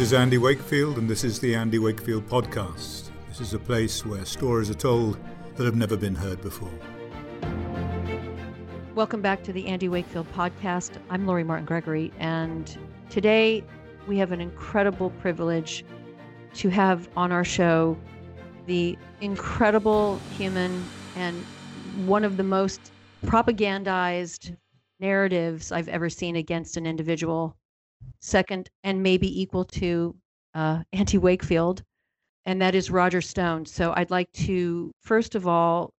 This is Andy Wakefield, and this is the Andy Wakefield Podcast. This is a place where stories are told that have never been heard before. Welcome back to the Andy Wakefield Podcast. I'm Laurie Martin Gregory, and today we have an incredible privilege to have on our show the incredible human and one of the most propagandized narratives I've ever seen against an individual, second and maybe equal to uh, Andy Wakefield, and that is Roger Stone. So I'd like to first of all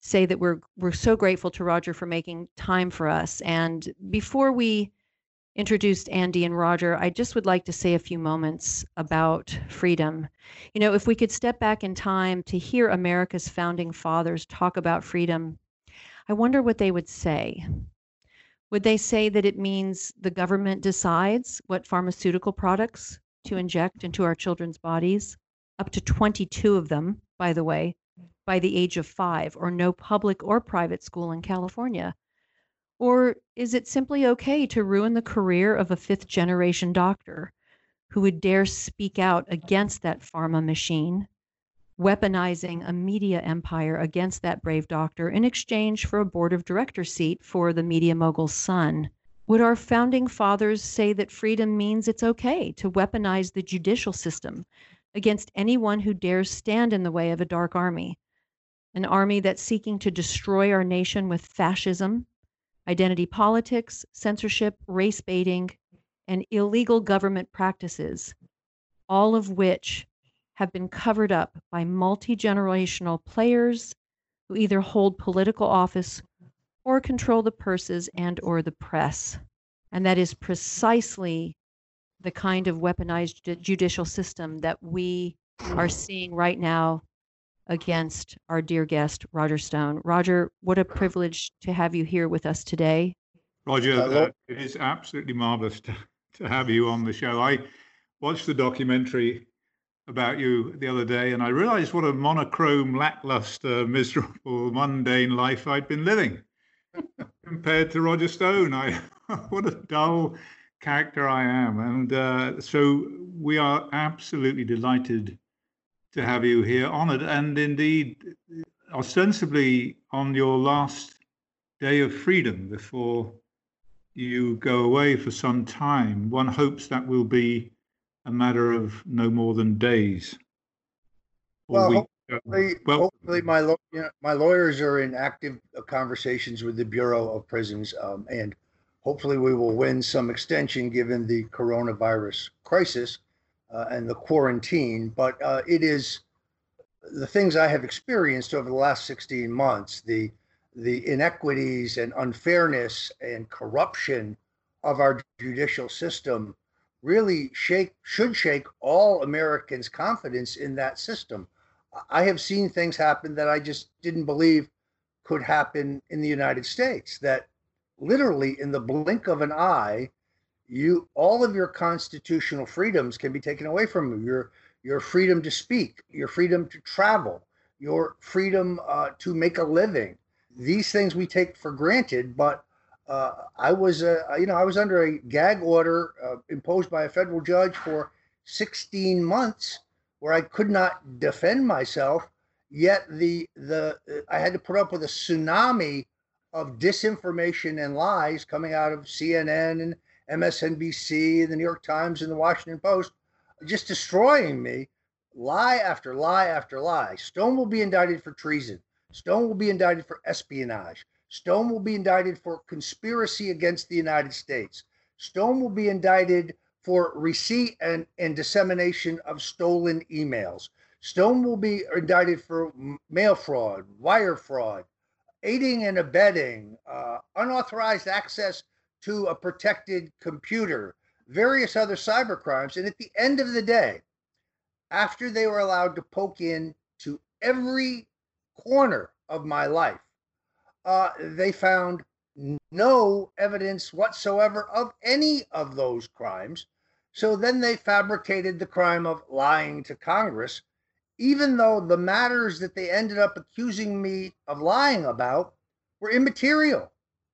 say that we're we're so grateful to Roger for making time for us. And before we introduced Andy and Roger, I just would like to say a few moments about freedom. You know, if we could step back in time to hear America's founding fathers talk about freedom, I wonder what they would say. Would they say that it means the government decides what pharmaceutical products to inject into our children's bodies? Up to 22 of them, by the way, by the age of five, or no public or private school in California? Or is it simply okay to ruin the career of a fifth generation doctor who would dare speak out against that pharma machine weaponizing a media empire against that brave doctor in exchange for a board of director seat for the media mogul's son. Would our founding fathers say that freedom means it's okay to weaponize the judicial system against anyone who dares stand in the way of a dark army? An army that's seeking to destroy our nation with fascism, identity politics, censorship, race baiting, and illegal government practices, all of which have been covered up by multi generational players who either hold political office or control the purses and or the press. And that is precisely the kind of weaponized judicial system that we are seeing right now against our dear guest roger stone. Roger what a privilege to have you here with us today. Roger uh, it is absolutely marvelous to, to have you on the show. I watched the documentary about you the other day, and I realized what a monochrome, lackluster, miserable, mundane life I'd been living compared to Roger Stone. I what a dull character I am, and uh, so we are absolutely delighted to have you here, honoured, and indeed ostensibly on your last day of freedom before you go away for some time. One hopes that will be a matter of no more than days. Well, hopefully, well, hopefully my you know, my lawyers are in active uh, conversations with the Bureau of Prisons, um, and hopefully we will win some extension given the coronavirus crisis uh, and the quarantine. But uh, it is the things I have experienced over the last 16 months, the the inequities and unfairness and corruption of our judicial system really shake should shake all Americans' confidence in that system. I have seen things happen that I just didn't believe could happen in the United States. That literally in the blink of an eye, you all of your constitutional freedoms can be taken away from you. Your your freedom to speak, your freedom to travel, your freedom uh, to make a living. These things we take for granted, but uh, I was, uh, you know, I was under a gag order uh, imposed by a federal judge for 16 months, where I could not defend myself. Yet the the uh, I had to put up with a tsunami of disinformation and lies coming out of CNN and MSNBC, and the New York Times, and the Washington Post, just destroying me, lie after lie after lie. Stone will be indicted for treason. Stone will be indicted for espionage. Stone will be indicted for conspiracy against the United States. Stone will be indicted for receipt and, and dissemination of stolen emails. Stone will be indicted for mail fraud, wire fraud, aiding and abetting, uh, unauthorized access to a protected computer, various other cyber crimes. And at the end of the day, after they were allowed to poke in to every corner of my life, uh, they found no evidence whatsoever of any of those crimes. So then they fabricated the crime of lying to Congress, even though the matters that they ended up accusing me of lying about were immaterial.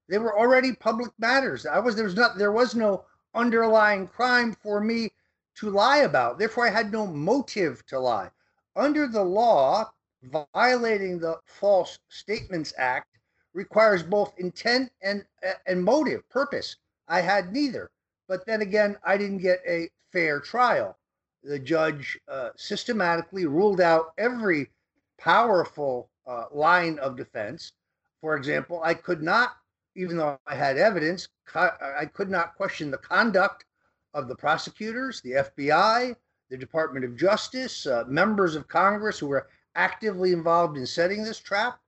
They were already public matters. I was there was not there was no underlying crime for me to lie about. Therefore, I had no motive to lie. Under the law, violating the False Statements Act requires both intent and and motive, purpose. I had neither. But then again, I didn't get a fair trial. The judge uh, systematically ruled out every powerful uh, line of defense. For example, I could not, even though I had evidence, I could not question the conduct of the prosecutors, the FBI, the Department of Justice, uh, members of Congress who were actively involved in setting this trap.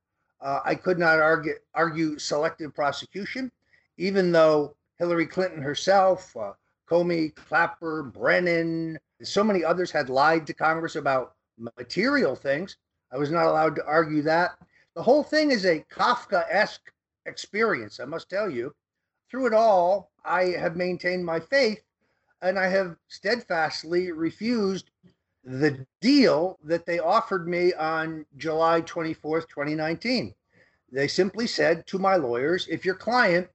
Uh, I could not argue, argue selective prosecution, even though Hillary Clinton herself, uh, Comey, Clapper, Brennan, so many others had lied to Congress about material things. I was not allowed to argue that. The whole thing is a Kafka esque experience, I must tell you. Through it all, I have maintained my faith and I have steadfastly refused the deal that they offered me on July 24th, 2019. They simply said to my lawyers, if your client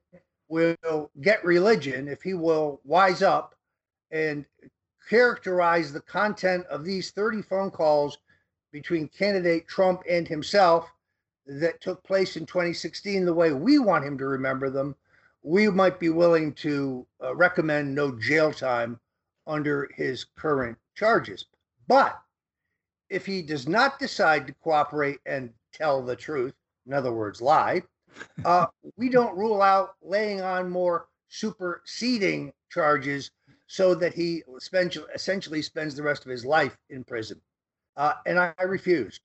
will get religion, if he will wise up and characterize the content of these 30 phone calls between candidate Trump and himself that took place in 2016 the way we want him to remember them, we might be willing to uh, recommend no jail time under his current charges. But if he does not decide to cooperate and tell the truth, in other words, lie, uh, we don't rule out laying on more superseding charges so that he spends, essentially spends the rest of his life in prison. Uh, and I, I refused.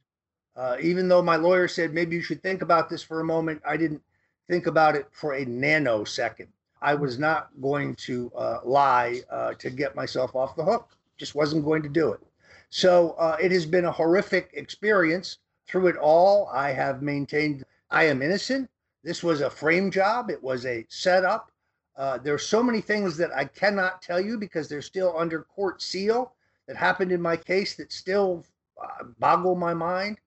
Uh, even though my lawyer said maybe you should think about this for a moment, I didn't think about it for a nanosecond. I was not going to uh, lie uh, to get myself off the hook. Just wasn't going to do it. So uh, it has been a horrific experience. Through it all, I have maintained I am innocent. This was a frame job, it was a setup. Uh, there are so many things that I cannot tell you because they're still under court seal that happened in my case that still uh, boggle my mind.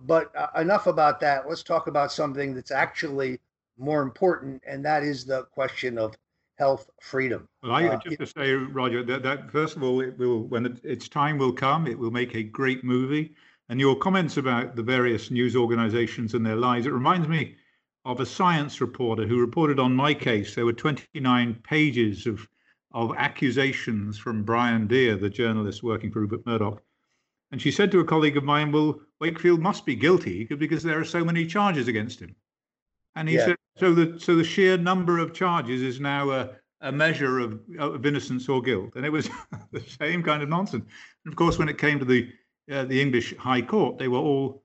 But uh, enough about that. Let's talk about something that's actually more important, and that is the question of health freedom. Well, I uh, just to say, Roger, that, that first of all, it will when it, its time will come, it will make a great movie. And your comments about the various news organizations and their lies, it reminds me of a science reporter who reported on my case. There were 29 pages of of accusations from Brian Deer, the journalist working for Rupert Murdoch. And she said to a colleague of mine, Well, Wakefield must be guilty because there are so many charges against him. And he yeah. said, so the so the sheer number of charges is now a, a measure of, of innocence or guilt, and it was the same kind of nonsense. And of course, when it came to the uh, the English High Court, they were all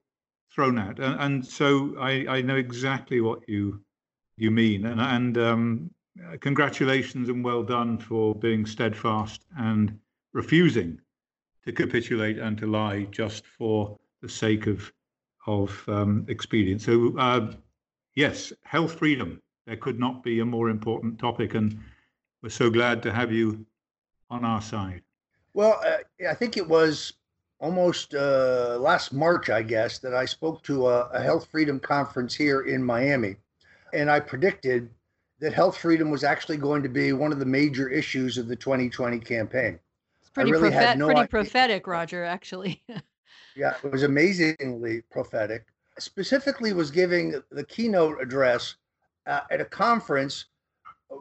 thrown out. And, and so I, I know exactly what you you mean. And and um, congratulations and well done for being steadfast and refusing to capitulate and to lie just for the sake of of um, expedience. So uh, yes, health freedom. There could not be a more important topic, and we're so glad to have you on our side. Well, uh, I think it was almost uh, last March, I guess, that I spoke to a, a, health freedom conference here in Miami, and I predicted that health freedom was actually going to be one of the major issues of the 2020 campaign. It's pretty, really prophet- no pretty prophetic, Roger. Actually. yeah, it was amazingly prophetic specifically was giving the keynote address uh, at a conference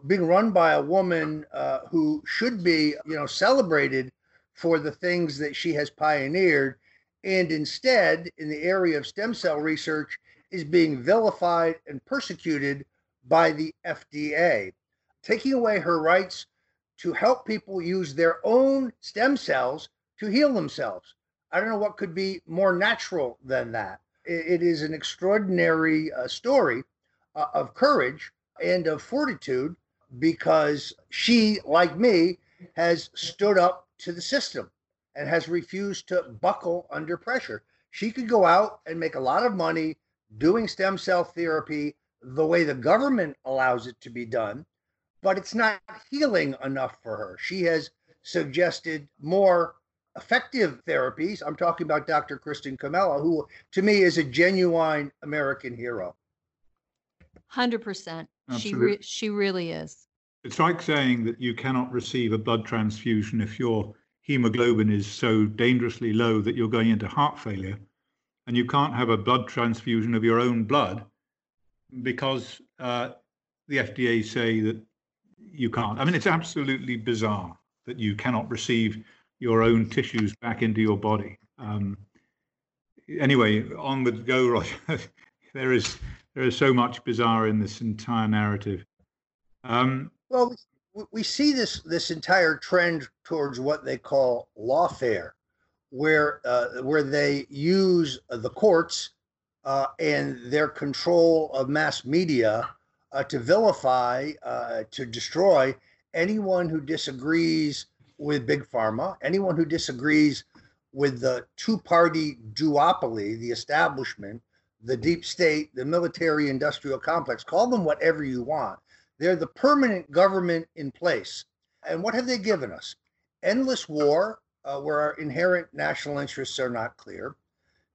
being run by a woman uh, who should be, you know, celebrated for the things that she has pioneered, and instead, in the area of stem cell research, is being vilified and persecuted by the FDA, taking away her rights to help people use their own stem cells to heal themselves. I don't know what could be more natural than that it is an extraordinary uh, story uh, of courage and of fortitude because she, like me, has stood up to the system and has refused to buckle under pressure. She could go out and make a lot of money doing stem cell therapy the way the government allows it to be done, but it's not healing enough for her. She has suggested more effective therapies. I'm talking about Dr. Kristin Comella, who to me is a genuine American hero. Hundred percent. She re- she really is. It's like saying that you cannot receive a blood transfusion if you're hemoglobin is so dangerously low that you're going into heart failure, and you can't have a blood transfusion of your own blood because uh, the FDA say that you can't. I mean, it's absolutely bizarre that you cannot receive your own tissues back into your body. Um, anyway, on with go, Roger. there is there is so much bizarre in this entire narrative. Um, well, we see this this entire trend towards what they call lawfare, where uh, where they use the courts uh, and their control of mass media uh, to vilify, uh, to destroy anyone who disagrees with big pharma, anyone who disagrees with the two-party duopoly, the establishment, the deep state, the military-industrial complex. Call them whatever you want they're the permanent government in place. And what have they given us? Endless war, uh, where our inherent national interests are not clear,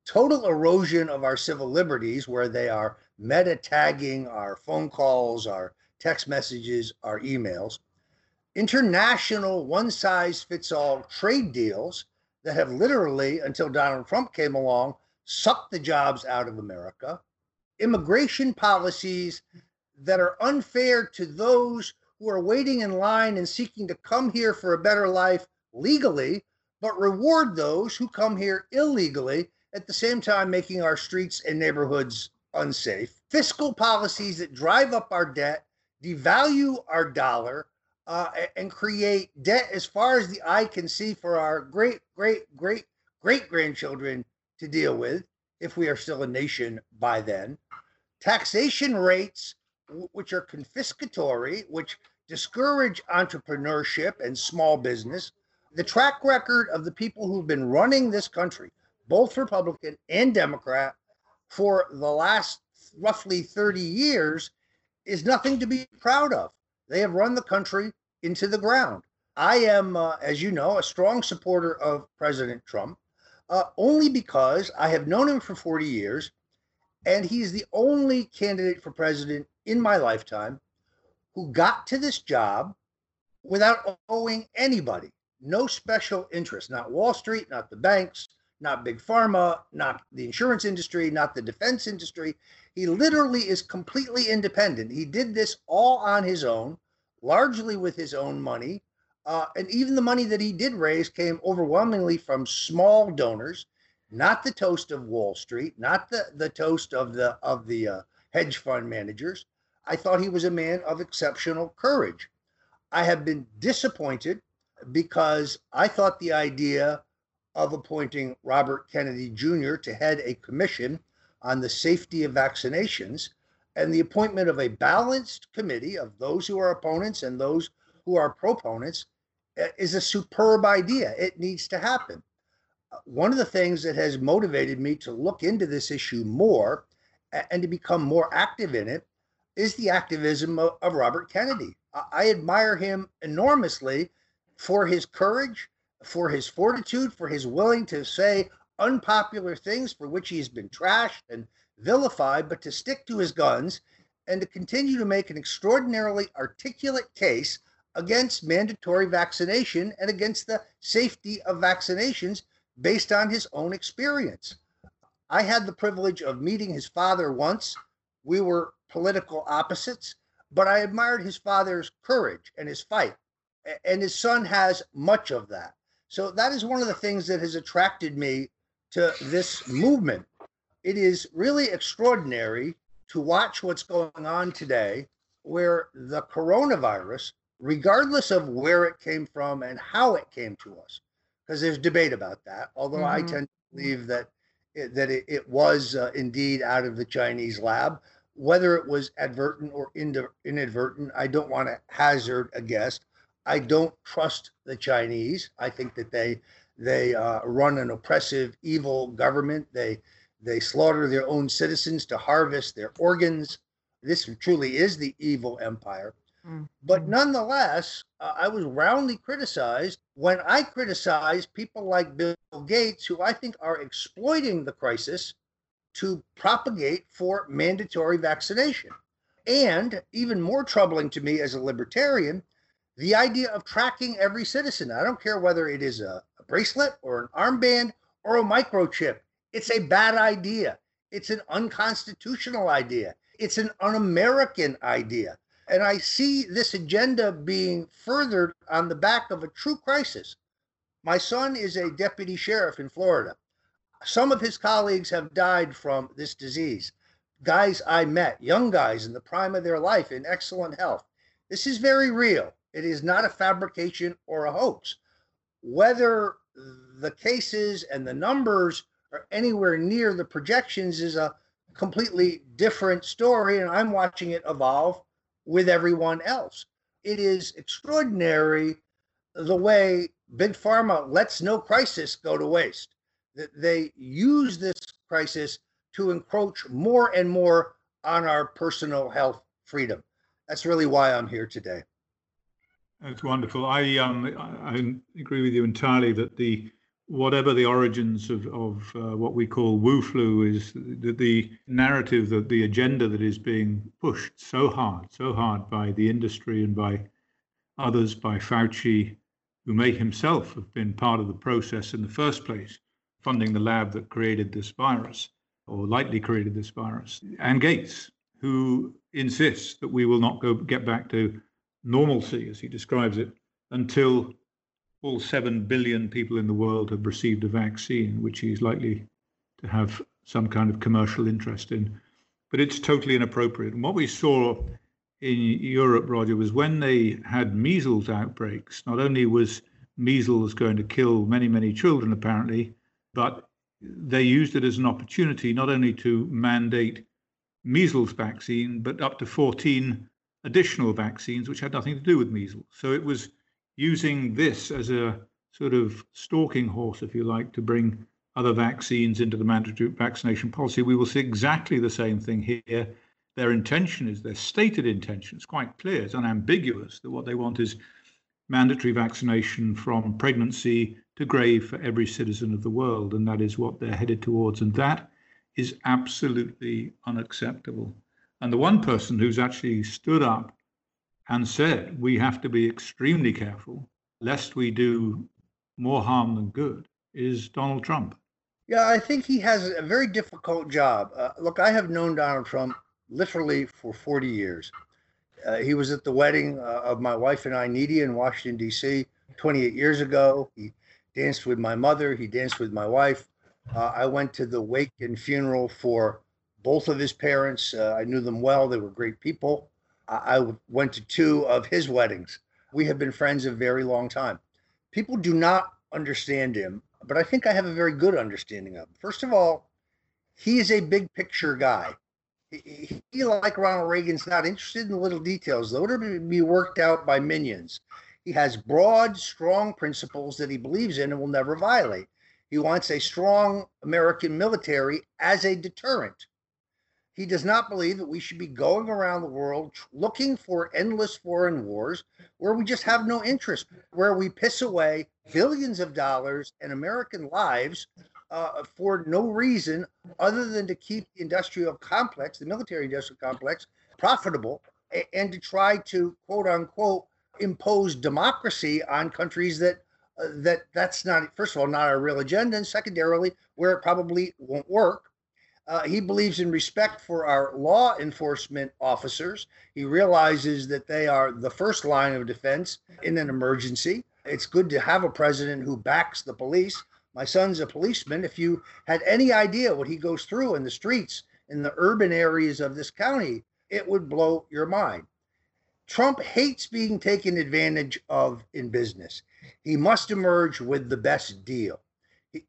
total erosion of our civil liberties, where they are meta tagging our phone calls, our text messages, our emails, international one size fits all trade deals that have literally, until Donald Trump came along, sucked the jobs out of America, immigration policies that are unfair to those who are waiting in line and seeking to come here for a better life legally, but reward those who come here illegally, at the same time making our streets and neighborhoods unsafe. Fiscal policies that drive up our debt, devalue our dollar, uh, and create debt as far as the eye can see for our great, great, great, great grandchildren to deal with, if we are still a nation by then. Taxation rates which are confiscatory, which discourage entrepreneurship and small business. The track record of the people who've been running this country, both Republican and Democrat, for the last roughly 30 years is nothing to be proud of. They have run the country into the ground. I am, uh, as you know, a strong supporter of President Trump, uh, only because I have known him for 40 years, and he's the only candidate for president in my lifetime who got to this job without owing anybody, no special interest, not Wall Street, not the banks, not big pharma, not the insurance industry, not the defense industry. He literally is completely independent. He did this all on his own, largely with his own money. Uh, and even the money that he did raise came overwhelmingly from small donors, not the toast of Wall Street, not the, the toast of the of the uh, hedge fund managers. I thought he was a man of exceptional courage. I have been disappointed because I thought the idea of appointing Robert Kennedy Jr. to head a commission on the safety of vaccinations and the appointment of a balanced committee of those who are opponents and those who are proponents eh, is a superb idea. It needs to happen. One of the things that has motivated me to look into this issue more and to become more active in it is the activism of, of Robert Kennedy. I, I admire him enormously for his courage, for his fortitude, for his willing to say unpopular things for which he's been trashed and vilified, but to stick to his guns and to continue to make an extraordinarily articulate case against mandatory vaccination and against the safety of vaccinations based on his own experience. I had the privilege of meeting his father once. We were political opposites, but I admired his father's courage and his fight. And his son has much of that. So that is one of the things that has attracted me to this movement. It is really extraordinary to watch what's going on today, where the coronavirus, regardless of where it came from and how it came to us, because there's debate about that, although mm-hmm. I tend to believe that it, that it, it was uh, indeed out of the Chinese lab whether it was advertent or inadvertent, I don't want to hazard a guess. I don't trust the Chinese. I think that they they uh, run an oppressive, evil government. They they slaughter their own citizens to harvest their organs. This truly is the evil empire. Mm-hmm. But nonetheless, uh, I was roundly criticized when I criticized people like Bill Gates, who I think are exploiting the crisis to propagate for mandatory vaccination. And even more troubling to me as a libertarian, the idea of tracking every citizen. I don't care whether it is a, a bracelet or an armband or a microchip. It's a bad idea. It's an unconstitutional idea. It's an un American idea. And I see this agenda being furthered on the back of a true crisis. My son is a deputy sheriff in Florida. Some of his colleagues have died from this disease. Guys I met, young guys in the prime of their life in excellent health. This is very real. It is not a fabrication or a hoax. Whether the cases and the numbers are anywhere near the projections is a completely different story, and I'm watching it evolve with everyone else. It is extraordinary the way Big Pharma lets no crisis go to waste. That they use this crisis to encroach more and more on our personal health freedom. That's really why I'm here today. That's wonderful. I um I agree with you entirely that the whatever the origins of of uh, what we call Wu flu is the, the narrative that the agenda that is being pushed so hard, so hard by the industry and by others, by Fauci, who may himself have been part of the process in the first place, funding the lab that created this virus or likely created this virus, and Gates, who insists that we will not go get back to normalcy, as he describes it, until all 7 billion people in the world have received a vaccine, which he's likely to have some kind of commercial interest in. But it's totally inappropriate. And what we saw in Europe, Roger, was when they had measles outbreaks, not only was measles going to kill many, many children, apparently, but they used it as an opportunity not only to mandate measles vaccine, but up to 14 additional vaccines which had nothing to do with measles. So it was using this as a sort of stalking horse, if you like, to bring other vaccines into the mandatory vaccination policy. We will see exactly the same thing here. Their intention is their stated intention. It's quite clear, it's unambiguous that what they want is mandatory vaccination from pregnancy to grave for every citizen of the world. And that is what they're headed towards. And that is absolutely unacceptable. And the one person who's actually stood up and said, we have to be extremely careful lest we do more harm than good is Donald Trump. Yeah, I think he has a very difficult job. Uh, look, I have known Donald Trump literally for 40 years. Uh, he was at the wedding uh, of my wife and I, Nydia, in Washington, D.C., 28 years ago. He danced with my mother, he danced with my wife. Uh, I went to the wake and funeral for both of his parents. Uh, I knew them well, they were great people. I, went to two of his weddings. We have been friends a very long time. People do not understand him, but I think I have a very good understanding of him. First of all, he is a big picture guy he, he, like Ronald Reagan's not interested in little details. Those are to be worked out by minions. He has broad, strong principles that he believes in and will never violate. He wants a strong American military as a deterrent. He does not believe that we should be going around the world looking for endless foreign wars where we just have no interest, where we piss away billions of dollars and American lives uh, for no reason other than to keep the industrial complex, the military industrial complex, profitable and to try to quote unquote impose democracy on countries that uh, that that's not first of all not our real agenda and secondarily where it probably won't work uh, he believes in respect for our law enforcement officers he realizes that they are the first line of defense in an emergency it's good to have a president who backs the police my son's a policeman. If you had any idea what he goes through in the streets in the urban areas of this county, it would blow your mind. Trump hates being taken advantage of in business. He must emerge with the best deal.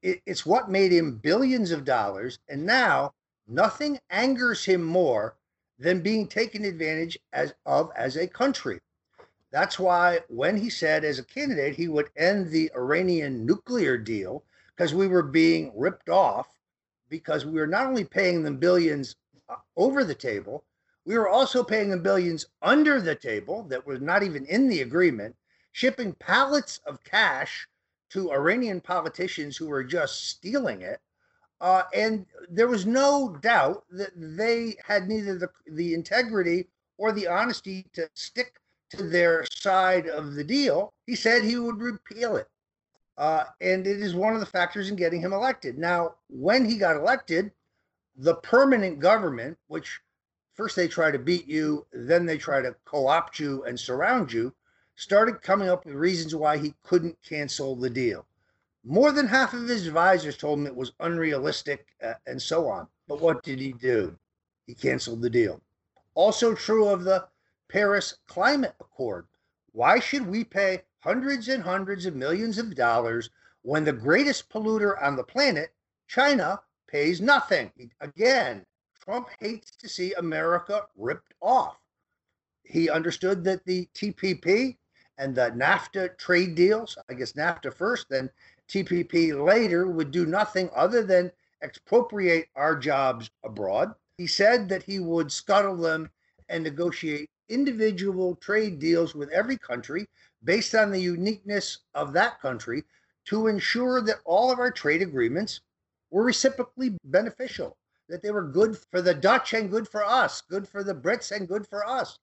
It's what made him billions of dollars. And now nothing angers him more than being taken advantage as, of as a country. That's why when he said as a candidate he would end the Iranian nuclear deal, because we were being ripped off because we were not only paying them billions uh, over the table, we were also paying them billions under the table that was not even in the agreement, shipping pallets of cash to Iranian politicians who were just stealing it. Uh, and there was no doubt that they had neither the, the integrity or the honesty to stick to their side of the deal, he said he would repeal it. Uh, and it is one of the factors in getting him elected. Now, when he got elected, the permanent government, which first they try to beat you, then they try to co opt you and surround you, started coming up with reasons why he couldn't cancel the deal. More than half of his advisors told him it was unrealistic uh, and so on. But what did he do? He canceled the deal. Also true of the Paris Climate Accord. Why should we pay hundreds and hundreds of millions of dollars when the greatest polluter on the planet, China, pays nothing? Again, Trump hates to see America ripped off. He understood that the TPP and the NAFTA trade deals, I guess NAFTA first, then TPP later, would do nothing other than expropriate our jobs abroad. He said that he would scuttle them and negotiate individual trade deals with every country based on the uniqueness of that country to ensure that all of our trade agreements were reciprocally beneficial, that they were good for the Dutch and good for us, good for the Brits and good for us,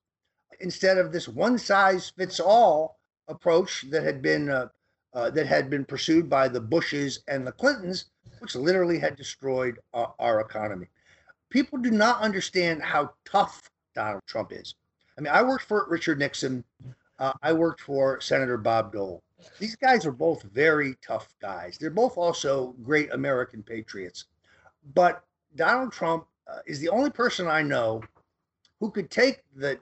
instead of this one size fits all approach that had been uh, uh, that had been pursued by the Bushes and the Clintons, which literally had destroyed our, our economy. People do not understand how tough Donald Trump is. I mean, I worked for Richard Nixon. Uh, I worked for Senator Bob Dole. These guys are both very tough guys. They're both also great American patriots. But Donald Trump uh, is the only person I know who could take the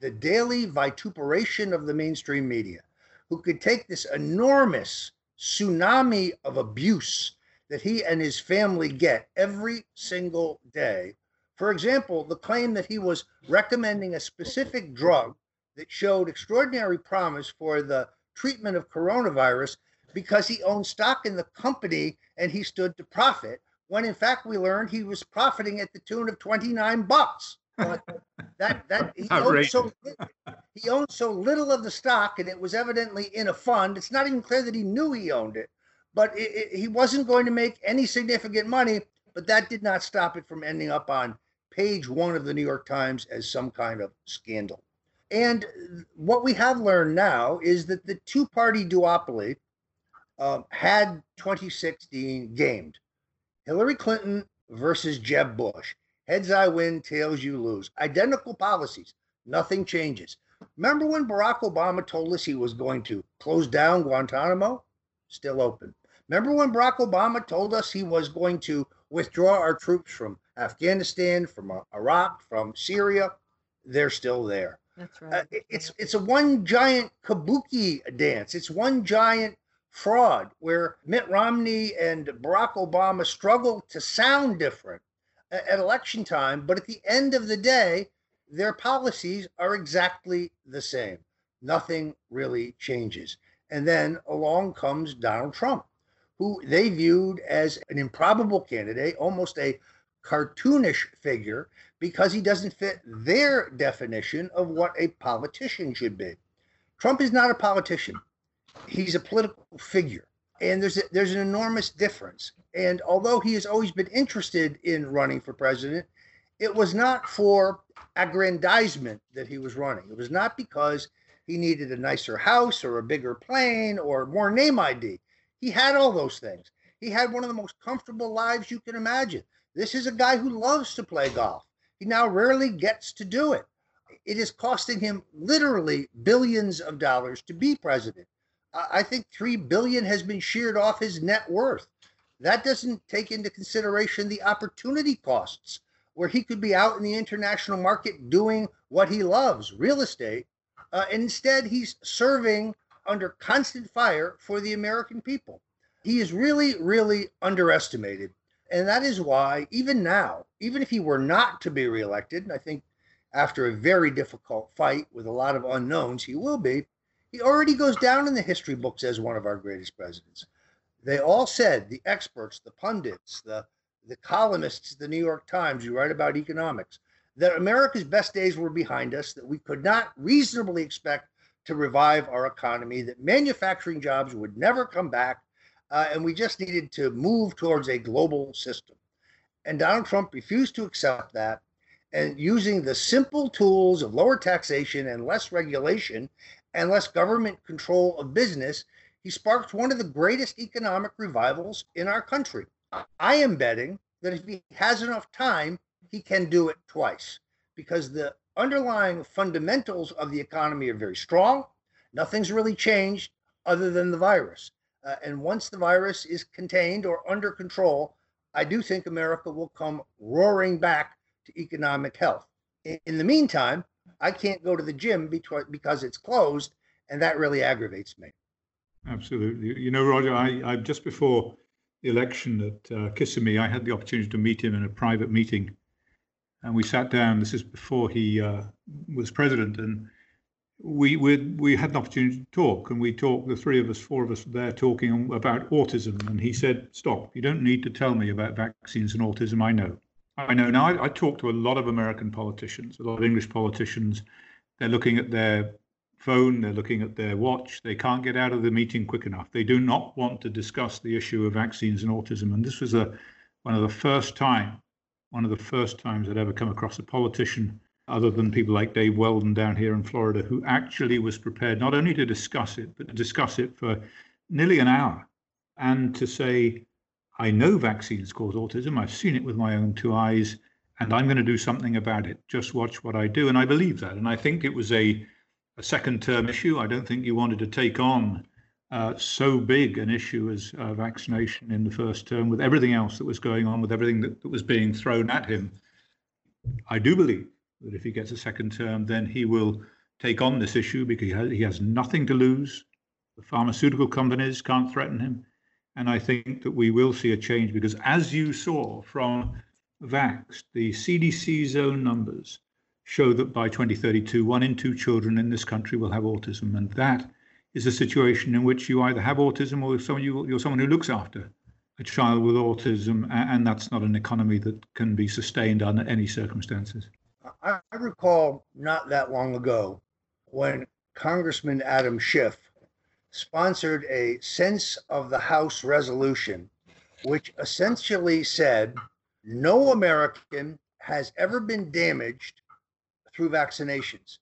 the daily vituperation of the mainstream media, who could take this enormous tsunami of abuse that he and his family get every single day for example, the claim that he was recommending a specific drug that showed extraordinary promise for the treatment of coronavirus because he owned stock in the company and he stood to profit, when in fact we learned he was profiting at the tune of 29 bucks. That that he owned, so, he owned so little of the stock and it was evidently in a fund. It's not even clear that he knew he owned it, but it, it, he wasn't going to make any significant money. But that did not stop it from ending up on page one of the New York Times as some kind of scandal. And what we have learned now is that the two party duopoly uh, had 2016 gamed. Hillary Clinton versus Jeb Bush. Heads I win, tails you lose. Identical policies, nothing changes. Remember when Barack Obama told us he was going to close down Guantanamo? Still open. Remember when Barack Obama told us he was going to withdraw our troops from Afghanistan, from uh, Iraq, from Syria, they're still there. That's right. Uh, it's it's a one giant kabuki dance. It's one giant fraud where Mitt Romney and Barack Obama struggle to sound different at election time, but at the end of the day, their policies are exactly the same. Nothing really changes. And then along comes Donald Trump, who they viewed as an improbable candidate, almost a cartoonish figure because he doesn't fit their definition of what a politician should be. Trump is not a politician. He's a political figure. And there's a, there's an enormous difference. And although he has always been interested in running for president, it was not for aggrandizement that he was running. It was not because he needed a nicer house or a bigger plane or more name ID. He had all those things. He had one of the most comfortable lives you can imagine. This is a guy who loves to play golf. He now rarely gets to do it. It is costing him literally billions of dollars to be president. I think 3 billion has been sheared off his net worth. That doesn't take into consideration the opportunity costs where he could be out in the international market doing what he loves, real estate. Uh, instead, he's serving under constant fire for the American people. He is really, really underestimated. And that is why, even now, even if he were not to be reelected, and I think after a very difficult fight with a lot of unknowns, he will be, he already goes down in the history books as one of our greatest presidents. They all said, the experts, the pundits, the, the columnists, the New York Times who write about economics, that America's best days were behind us, that we could not reasonably expect to revive our economy, that manufacturing jobs would never come back, uh, and we just needed to move towards a global system. And Donald Trump refused to accept that. And using the simple tools of lower taxation and less regulation and less government control of business, he sparked one of the greatest economic revivals in our country. I am betting that if he has enough time, he can do it twice because the underlying fundamentals of the economy are very strong. Nothing's really changed other than the virus. Uh, and once the virus is contained or under control, I do think America will come roaring back to economic health. In, in the meantime, I can't go to the gym because, because it's closed, and that really aggravates me. Absolutely. You know, Roger, I, I just before the election at uh, Kissimmee, I had the opportunity to meet him in a private meeting and we sat down. This is before he uh, was president, and we we we had an opportunity to talk, and we talked. The three of us, four of us, there talking about autism, and he said, "Stop! You don't need to tell me about vaccines and autism. I know. I know." Now I, I talk to a lot of American politicians, a lot of English politicians. They're looking at their phone, they're looking at their watch. They can't get out of the meeting quick enough. They do not want to discuss the issue of vaccines and autism, and this was a one of the first time one of the first times I'd ever come across a politician, other than people like Dave Weldon down here in Florida, who actually was prepared not only to discuss it, but to discuss it for nearly an hour and to say, I know vaccines cause autism. I've seen it with my own two eyes, and I'm going to do something about it. Just watch what I do. And I believe that. And I think it was a, a second term issue. I don't think you wanted to take on uh, so big an issue as uh, vaccination in the first term, with everything else that was going on, with everything that, that was being thrown at him. I do believe that if he gets a second term, then he will take on this issue because he has, he has nothing to lose. The pharmaceutical companies can't threaten him. And I think that we will see a change because, as you saw from Vaxxed, the CDC zone numbers show that by 2032, one in two children in this country will have autism. And that is a situation in which you either have autism or you're someone who looks after a child with autism, and that's not an economy that can be sustained under any circumstances. I, recall not that long ago when Congressman Adam Schiff sponsored a sense of the House resolution, which essentially said no American has ever been damaged through vaccinations.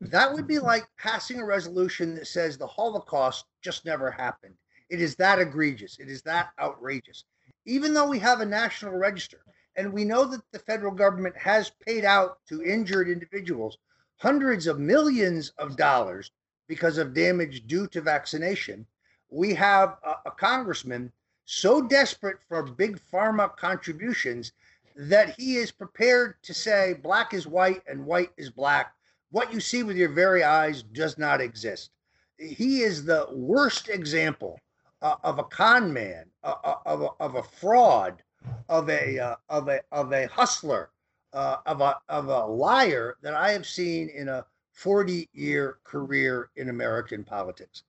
That would be like passing a resolution that says the Holocaust just never happened. It is that egregious. It is that outrageous. Even though we have a national register and we know that the federal government has paid out to injured individuals hundreds of millions of dollars because of damage due to vaccination, we have a, a congressman so desperate for big pharma contributions that he is prepared to say black is white and white is black what you see with your very eyes does not exist. He is the worst example uh, of a con man, uh, uh of, a, of a fraud, of a uh, of a of a hustler, uh, of a of a liar that I have seen in a 40 year career in American politics.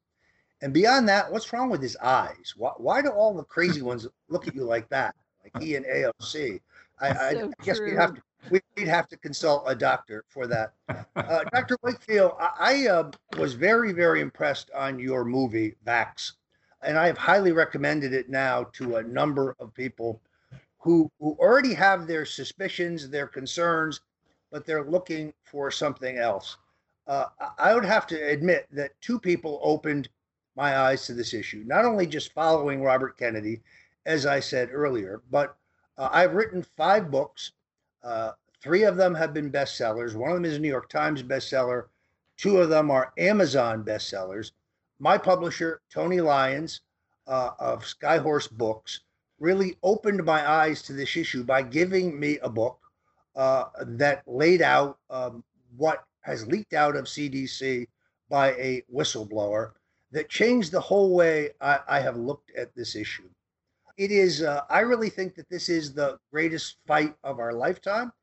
And beyond that, what's wrong with his eyes? Why, why do all the crazy ones look at you like that? Like he and AOC. I, I, so I guess we have to we'd have to consult a doctor for that. Uh, Dr. Wakefield, I, I uh, was very, very impressed on your movie, Vaxxed, and I have highly recommended it now to a number of people who, who already have their suspicions, their concerns, but they're looking for something else. Uh, I would have to admit that two people opened my eyes to this issue, not only just following Robert Kennedy, as I said earlier, but uh, I've written five books uh, three of them have been bestsellers. One of them is a New York Times bestseller. Two of them are Amazon bestsellers. My publisher, Tony Lyons uh, of Skyhorse Books, really opened my eyes to this issue by giving me a book uh, that laid out um, what has leaked out of CDC by a whistleblower that changed the whole way I, I have looked at this issue it is. Uh, I really think that this is the greatest fight of our lifetime.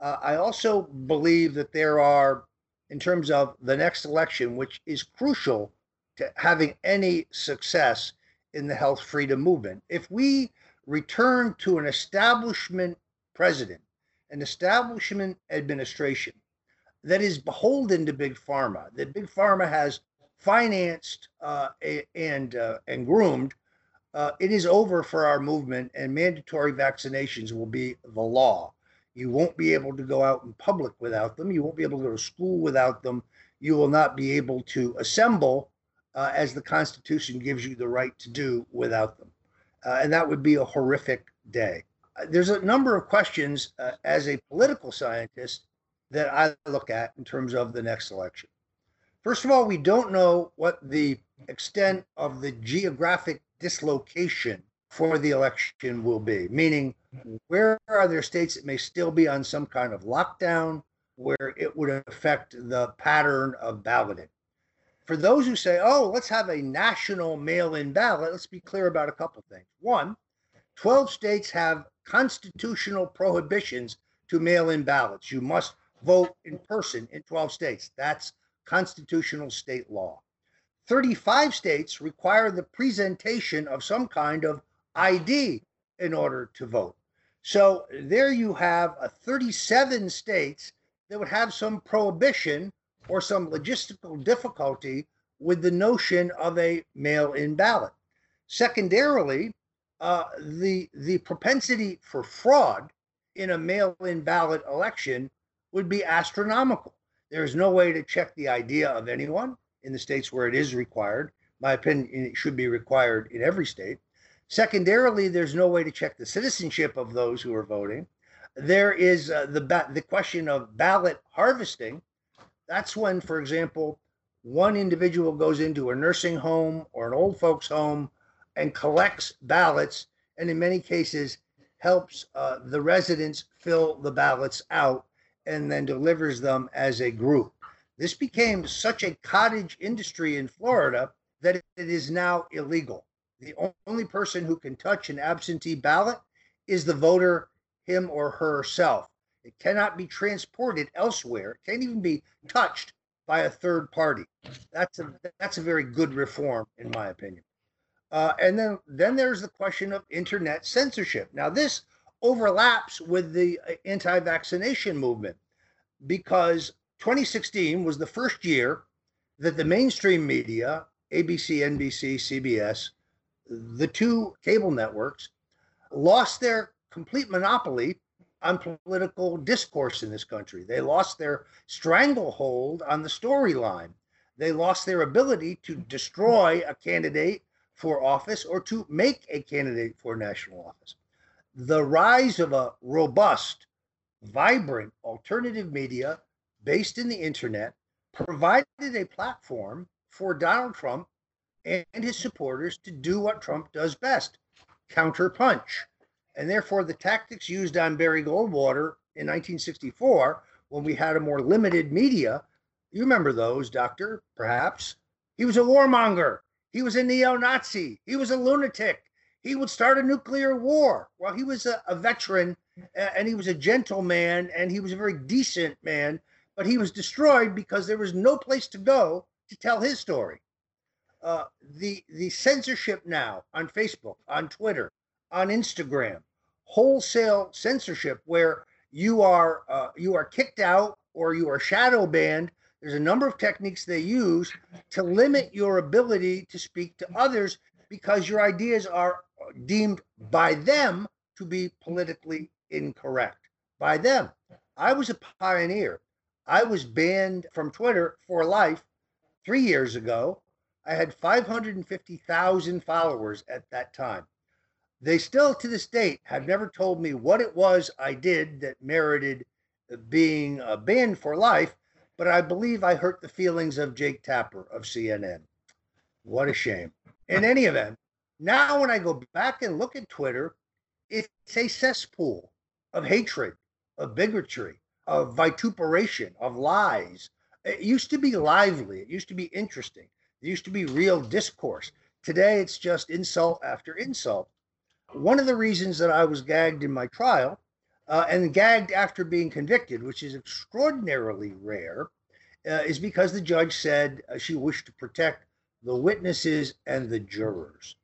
Uh, I also believe that there are, in terms of the next election, which is crucial to having any success in the health freedom movement. If we return to an establishment president, an establishment administration that is beholden to big pharma, that big pharma has financed uh, and uh, and groomed uh, it is over for our movement, and mandatory vaccinations will be the law. You won't be able to go out in public without them. You won't be able to go to school without them. You will not be able to assemble uh, as the Constitution gives you the right to do without them. Uh, and that would be a horrific day. Uh, there's a number of questions as a political scientist that I look at in terms of the next election. First of all, we don't know what the extent of the geographic dislocation for the election will be, meaning where are there states that may still be on some kind of lockdown where it would affect the pattern of balloting. For those who say, oh, let's have a national mail in ballot, let's be clear about a couple things. One, 12 states have constitutional prohibitions to mail in ballots. You must vote in person in 12 states. That's constitutional state law. 35 states require the presentation of some kind of ID in order to vote. So there you have a 37 states that would have some prohibition or some logistical difficulty with the notion of a mail-in ballot. Secondarily, uh, the the propensity for fraud in a mail-in ballot election would be astronomical. There is no way to check the idea of anyone in the states where it is required. My opinion, it should be required in every state. Secondarily, there's no way to check the citizenship of those who are voting. There is uh, the ba- the question of ballot harvesting. That's when, for example, one individual goes into a nursing home or an old folks' home and collects ballots, and in many cases helps uh, the residents fill the ballots out and then delivers them as a group. This became such a cottage industry in Florida that it is now illegal. The only person who can touch an absentee ballot is the voter, him or herself. It cannot be transported elsewhere. It can't even be touched by a third party. That's a that's a very good reform, in my opinion. Uh, and then then there's the question of internet censorship. Now this overlaps with the uh, anti-vaccination movement because 2016 was the first year that the mainstream media, ABC, NBC, CBS, the two cable networks lost their complete monopoly on political discourse in this country. They lost their stranglehold on the storyline. They lost their ability to destroy a candidate for office or to make a candidate for national office. The rise of a robust, vibrant alternative media based in the internet provided a platform for Donald Trump and his supporters to do what Trump does best counterpunch. And therefore, the tactics used on Barry Goldwater in 1964, when we had a more limited media, you remember those, Doctor, perhaps? He was a warmonger. He was a neo Nazi. He was a lunatic. He would start a nuclear war. Well, he was a, a veteran and he was a gentleman and he was a very decent man, but he was destroyed because there was no place to go to tell his story uh, the the censorship now on Facebook, on Twitter, on Instagram, wholesale censorship where you are uh, you are kicked out or you are shadow banned. There's a number of techniques they use to limit your ability to speak to others because your ideas are deemed by them to be politically incorrect. By them. I was a pioneer. I was banned from Twitter for life three years ago I had 550,000 followers at that time. They still, to this date, have never told me what it was I did that merited being uh, banned for life, but I believe I hurt the feelings of Jake Tapper of CNN. What a shame. In any event, now when I go back and look at Twitter, it's a cesspool of hatred, of bigotry, of vituperation, of lies. It used to be lively, it used to be interesting. There used to be real discourse. Today, it's just insult after insult. One of the reasons that I was gagged in my trial uh, and gagged after being convicted, which is extraordinarily rare, uh, is because the judge said uh, she wished to protect the witnesses and the jurors.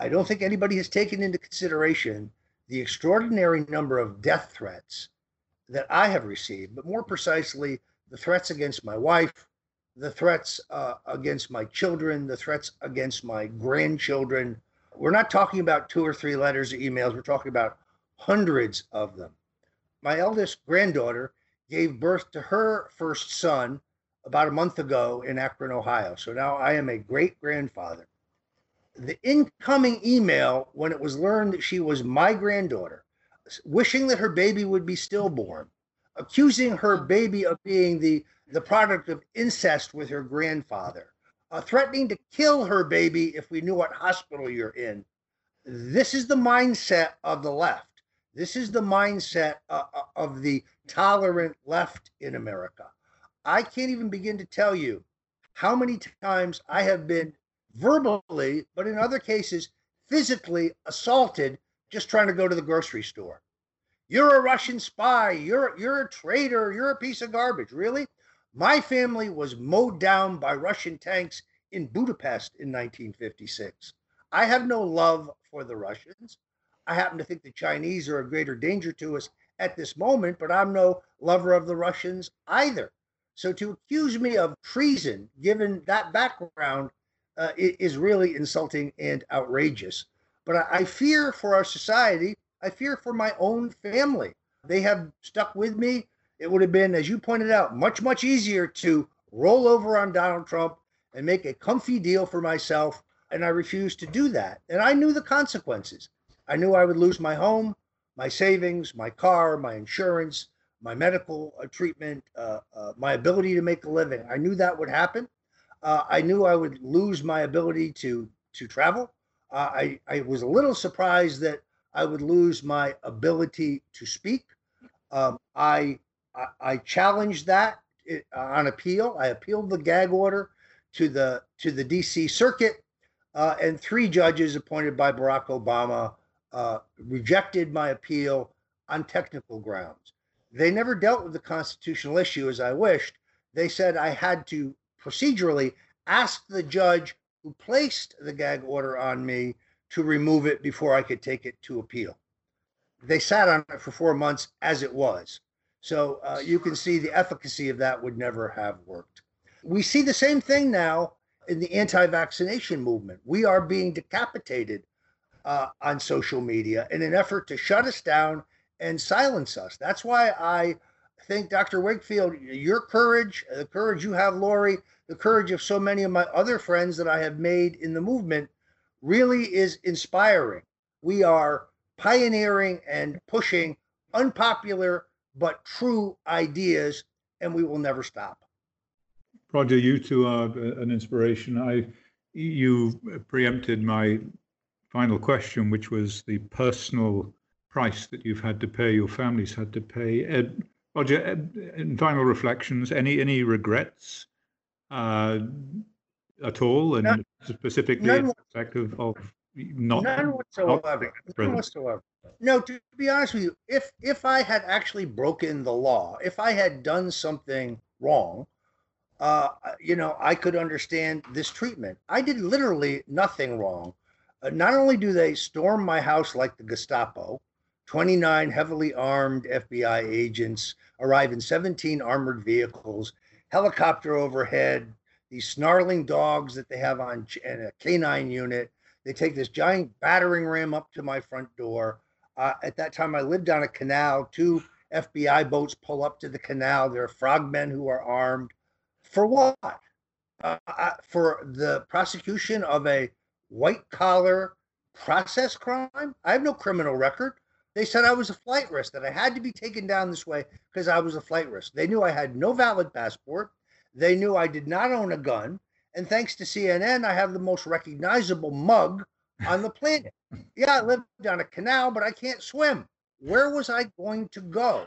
I don't think anybody has taken into consideration the extraordinary number of death threats that I have received, but more precisely, the threats against my wife, the threats uh, against my children, the threats against my grandchildren. We're not talking about two or three letters or emails. We're talking about hundreds of them. my eldest granddaughter gave birth to her first son about a month ago in Akron, Ohio. So now I am a great grandfather. The incoming email, when it was learned that she was my granddaughter, wishing that her baby would be stillborn, accusing her baby of being the, the product of incest with her grandfather, uh, threatening to kill her baby if we knew what hospital you're in. This is the mindset of the left. This is the mindset uh, uh of the tolerant left in America. I can't even begin to tell you how many times I have been verbally, but in other cases, physically assaulted just trying to go to the grocery store. You're a Russian spy. You're you're a traitor. You're a piece of garbage. Really? My family was mowed down by Russian tanks in Budapest in 1956. I have no love for the Russians. I happen to think the Chinese are a greater danger to us at this moment, but I'm no lover of the Russians either. So to accuse me of treason, given that background, uh, is really insulting and outrageous. But I, fear for our society. I fear for my own family. They have stuck with me. It would have been, as you pointed out, much, much easier to roll over on Donald Trump and make a comfy deal for myself. And I refused to do that. And I knew the consequences. I knew I would lose my home, my savings, my car, my insurance, my medical uh, treatment, uh, uh, my ability to make a living. I knew that would happen. Uh, I knew I would lose my ability to to travel. Uh, I I was a little surprised that I would lose my ability to speak. Um, I, I, I challenged that uh, on appeal. I appealed the gag order to the to the D.C. Circuit, and three judges appointed by Barack Obama rejected my appeal on technical grounds. They never dealt with the constitutional issue as I wished. They said I had to procedurally ask the judge who placed the gag order on me to remove it before I could take it to appeal. They sat on it for four months as it was. So uh, you can see the efficacy of that would never have worked. We see the same thing now in the anti vaccination movement. We are being decapitated uh, on social media in an effort to shut us down and silence us. That's why I think, Dr. Wakefield, your courage, the courage you have, Lori, the courage of so many of my other friends that I have made in the movement really is inspiring. We are pioneering and pushing unpopular but true ideas, and we will never stop. Roger, you two are uh, an inspiration. I, you preempted my final question, which was the personal price that you've had to pay, your family's had to pay. Ed, Roger, Ed, in final reflections, any any regrets uh, at all, and none, specifically none, in respect of, of not none whatsoever. Not none whatsoever. No, to be honest with you, if if I had actually broken the law, if I had done something wrong, uh, you know, I could understand this treatment. I did literally nothing wrong. Uh, not only do they storm my house like the Gestapo, 29 heavily armed FBI agents arrive in 17 armored vehicles, helicopter overhead, these snarling dogs that they have on and a canine unit. They take this giant battering ram up to my front door. Uh, at that time, I lived on a canal. Two FBI boats pull up to the canal. There are frogmen who are armed. For what? Uh, for the prosecution of a white collar process crime? I have no criminal record. They said I was a flight risk, that I had to be taken down this way because I was a flight risk. They knew I had no valid passport. They knew I did not own a gun. And thanks to CNN, I have the most recognizable mug on the planet. yeah, I lived on a canal, but I can't swim. Where was I going to go?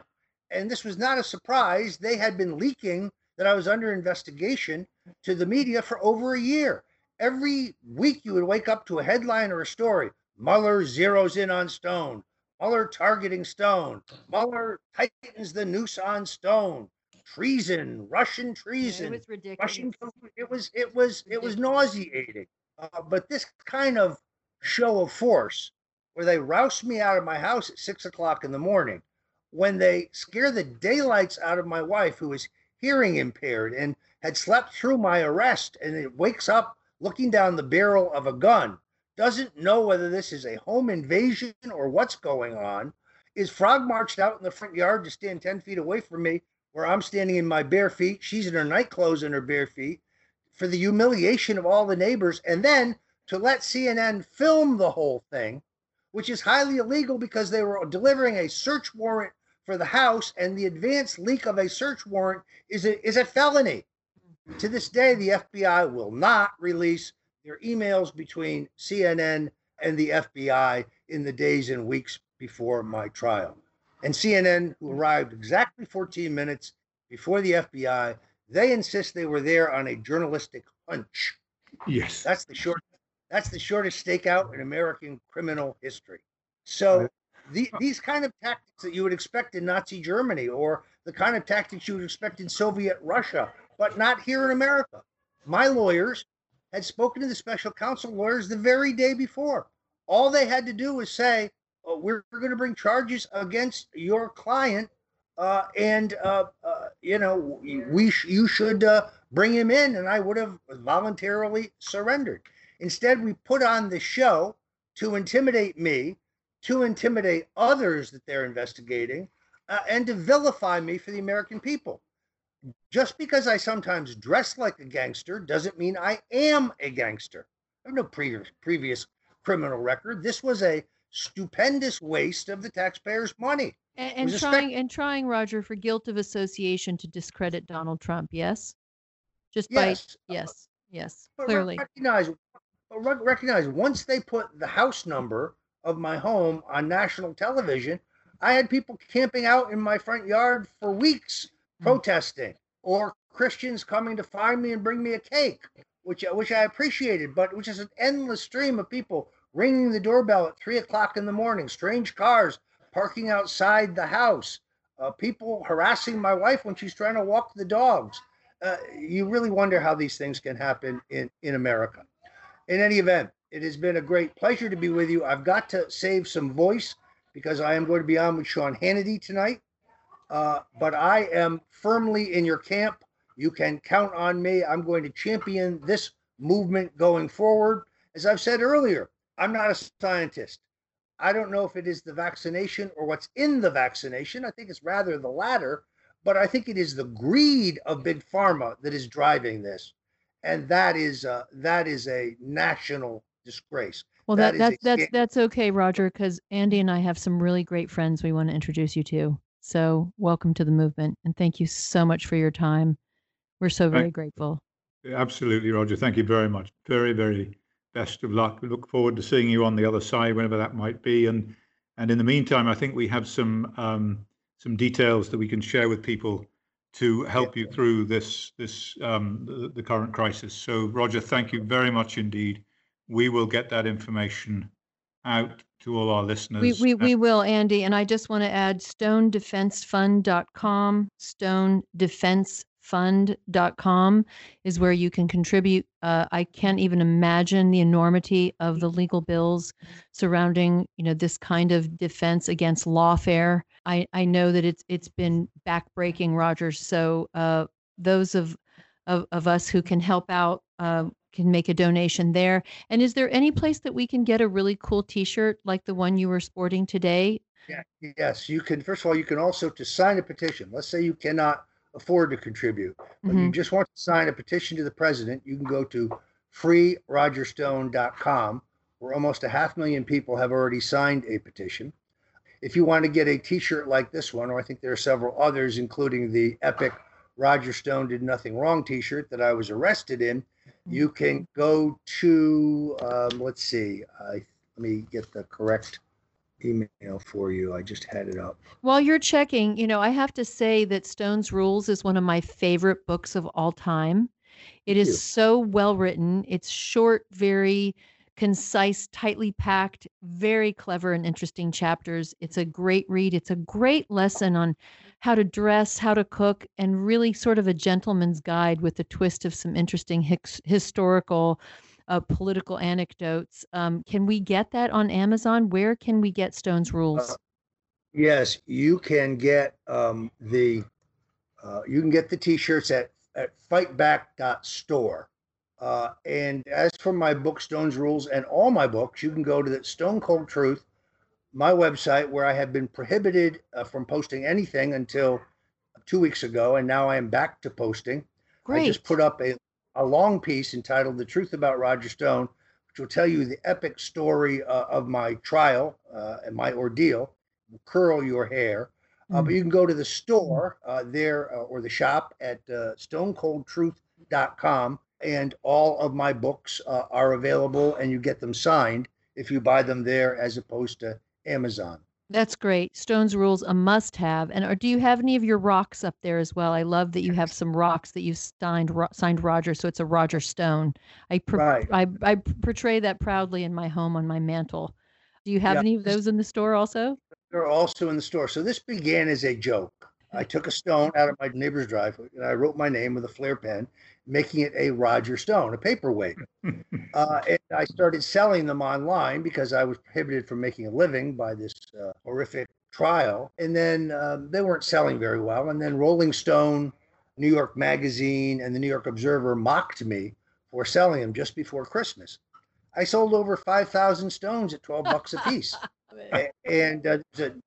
And this was not a surprise. They had been leaking that I was under investigation to the media for over a year. Every week you would wake up to a headline or a story. Mueller zeroes in on Stone. Mueller targeting Stone. Mueller tightens the noose on Stone. Treason, Russian treason. it was ridiculous. Russian, it was it was it was nauseating. Uh, but this kind of show of force, where they roust me out of my house at six o'clock in the morning, when they scare the daylights out of my wife, who is hearing impaired and had slept through my arrest, and it wakes up looking down the barrel of a gun doesn't know whether this is a home invasion or what's going on, is Frog marched out in the front yard to stand 10 feet away from me, where I'm standing in my bare feet. She's in her night clothes in her bare feet for the humiliation of all the neighbors. And then to let CNN film the whole thing, which is highly illegal because they were delivering a search warrant for the house, and the advance leak of a search warrant is a, is a felony. Mm-hmm. To this day, the FBI will not release their emails between CNN and the FBI in the days and weeks before my trial. And CNN, who arrived exactly 14 minutes before the FBI, they insist they were there on a journalistic hunch. Yes. That's the short that's the shortest stakeout in American criminal history. So the, these kind of tactics that you would expect in Nazi Germany or the kind of tactics you would expect in Soviet Russia, but not here in America. My lawyers had spoken to the special counsel lawyers the very day before. All they had to do was say, oh, "We're, going to bring charges against your client, uh, and uh, uh, you know we sh- you should uh, bring him in," and I would have voluntarily surrendered. Instead, we put on the show to intimidate me, to intimidate others that they're investigating, uh, and to vilify me for the American people. Just because I sometimes dress like a gangster doesn't mean I am a gangster. I have no previous previous criminal record. This was a stupendous waste of the taxpayers' money. And, and trying and trying Roger for guilt of association to discredit Donald Trump. Yes, just yes. by yes, yes, but clearly recognize recognize once they put the house number of my home on national television, I had people camping out in my front yard for weeks. Protesting, or Christians coming to find me and bring me a cake, which which I appreciated, but which is an endless stream of people ringing the doorbell at three o'clock in the morning, strange cars parking outside the house, uh, people harassing my wife when she's trying to walk the dogs. Uh, you really wonder how these things can happen in, in America in any event, it has been a great pleasure to be with you. I've got to save some voice because I am going to be on with Sean Hannity tonight. Uh, but I am firmly in your camp. You can count on me. I'm going to champion this movement going forward. As I've said earlier, I'm not a scientist. I don't know if it is the vaccination or what's in the vaccination. I think it's rather the latter, but I think it is the greed of big pharma that is driving this and that is uh, that is a national disgrace. Well, that, that, that's that's that's okay, Roger, because Andy and I have some really great friends we want to introduce you to. So, welcome to the movement, and thank you so much for your time. We're so very grateful. Absolutely, Roger. Thank you very much. Very, very best of luck. We look forward to seeing you on the other side, whenever that might be. And and in the meantime, I think we have some um, some details that we can share with people to help you through this this um, the, the, current crisis. So, Roger, thank you very much indeed. We will get that information out to all our listeners. We we, we will, Andy, and I just want to add stonedefensefund.com, stone defense fund.com is where you can contribute. Uh, I can't even imagine the enormity of the legal bills surrounding, you know, this kind of defense against lawfare. I, I know that it's it's been backbreaking, Rogers. So uh, those of, of of us who can help out uh, can make a donation there. And is there any place that we can get a really cool T-shirt like the one you were sporting today? Yeah, yes, you can. First of all, you can also to sign a petition. Let's say you cannot afford to contribute, but mm-hmm. you just want to sign a petition to the president, you can go to freerogerstone.com, where almost a half million people have already signed a petition. If you want to get a T-shirt like this one, or I think there are several others, including the epic Roger Stone did nothing wrong T-shirt that I was arrested in. You can go to um, let's see, I, let me get the correct email for you. I just had it up. While you're checking, you know, I have to say that Stone's Rules is one of my favorite books of all time. It is so well written. It's short, very concise, tightly packed, very clever and interesting chapters. It's a great read. It's a great lesson on how to dress, how to cook, and really sort of a gentleman's guide with a twist of some interesting his- historical uh, political anecdotes. Um, can we get that on Amazon? Where can we get Stone's Rules? Uh, yes, you can get um, the uh, you can get the T-shirts at at fightback.store. Uh, and as for my book, Stone's Rules, and all my books, you can go to the Stone Cold Truth, my website where I have been prohibited uh, from posting anything until two weeks ago, and now I am back to posting. Great. I just put up a, a long piece entitled The Truth About Roger Stone, which will tell you the epic story uh, of my trial uh, and my ordeal. Curl your hair. Uh, but mm. you can go to the store uh, there uh, or the shop at uh, stonecoldtruth.com, and all of my books uh, are available, and you get them signed if you buy them there as opposed to Amazon. That's great. Stone's Rules a must-have. And or do you have any of your rocks up there as well? I love that you have some rocks that you've signed signed Roger, so it's a Roger Stone. I right. I I portray that proudly in my home on my mantle. Do you have yeah. any of those in the store also? They're also in the store. So this began as a joke. I took a stone out of my neighbor's driveway and I wrote my name with a Flair pen, making it a Roger Stone, a paperweight. uh, and I started selling them online because I was prohibited from making a living by this uh, horrific trial. And then um, they weren't selling very well. And then Rolling Stone, New York Magazine, and the New York Observer mocked me for selling them just before Christmas. I sold over 5,000 stones at 12 bucks a piece. and uh,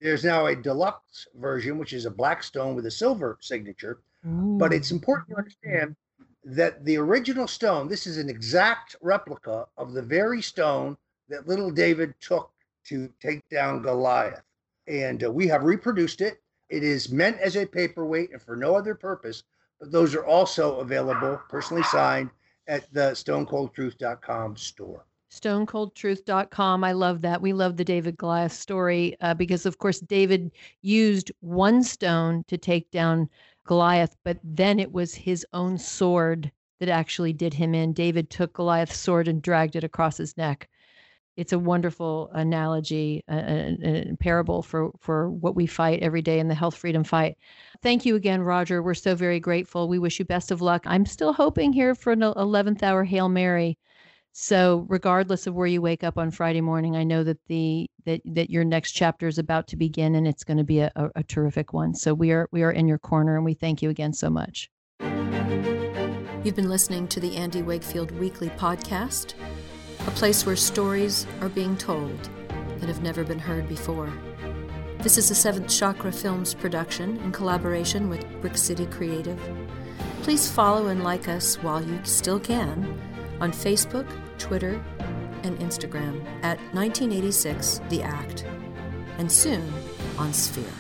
there's now a deluxe version, which is a black stone with a silver signature. Ooh. But it's important to understand that the original stone, this is an exact replica of the very stone that little David took to take down Goliath. And uh, we have reproduced it. It is meant as a paperweight and for no other purpose, but those are also available, personally signed, at the stonecoldtruth.com store stonecoldtruth.com. I love that. We love the David Goliath story uh, because, of course, David used one stone to take down Goliath, but then it was his own sword that actually did him in. David took Goliath's sword and dragged it across his neck. It's a wonderful analogy and parable for, for what we fight every day in the health freedom fight. Thank you again, Roger. We're so very grateful. We wish you best of luck. I'm still hoping here for an 11th hour Hail Mary so regardless of where you wake up on Friday morning, I know that the that that your next chapter is about to begin and it's going to be a, a, a terrific one. So we are we are in your corner and we thank you again so much. You've been listening to the Andy Wakefield Weekly Podcast, a place where stories are being told that have never been heard before. This is a Seventh Chakra Films production in collaboration with Brick City Creative. Please follow and like us while you still can on Facebook, Twitter, and Instagram at 1986 The Act, and soon on Sphere.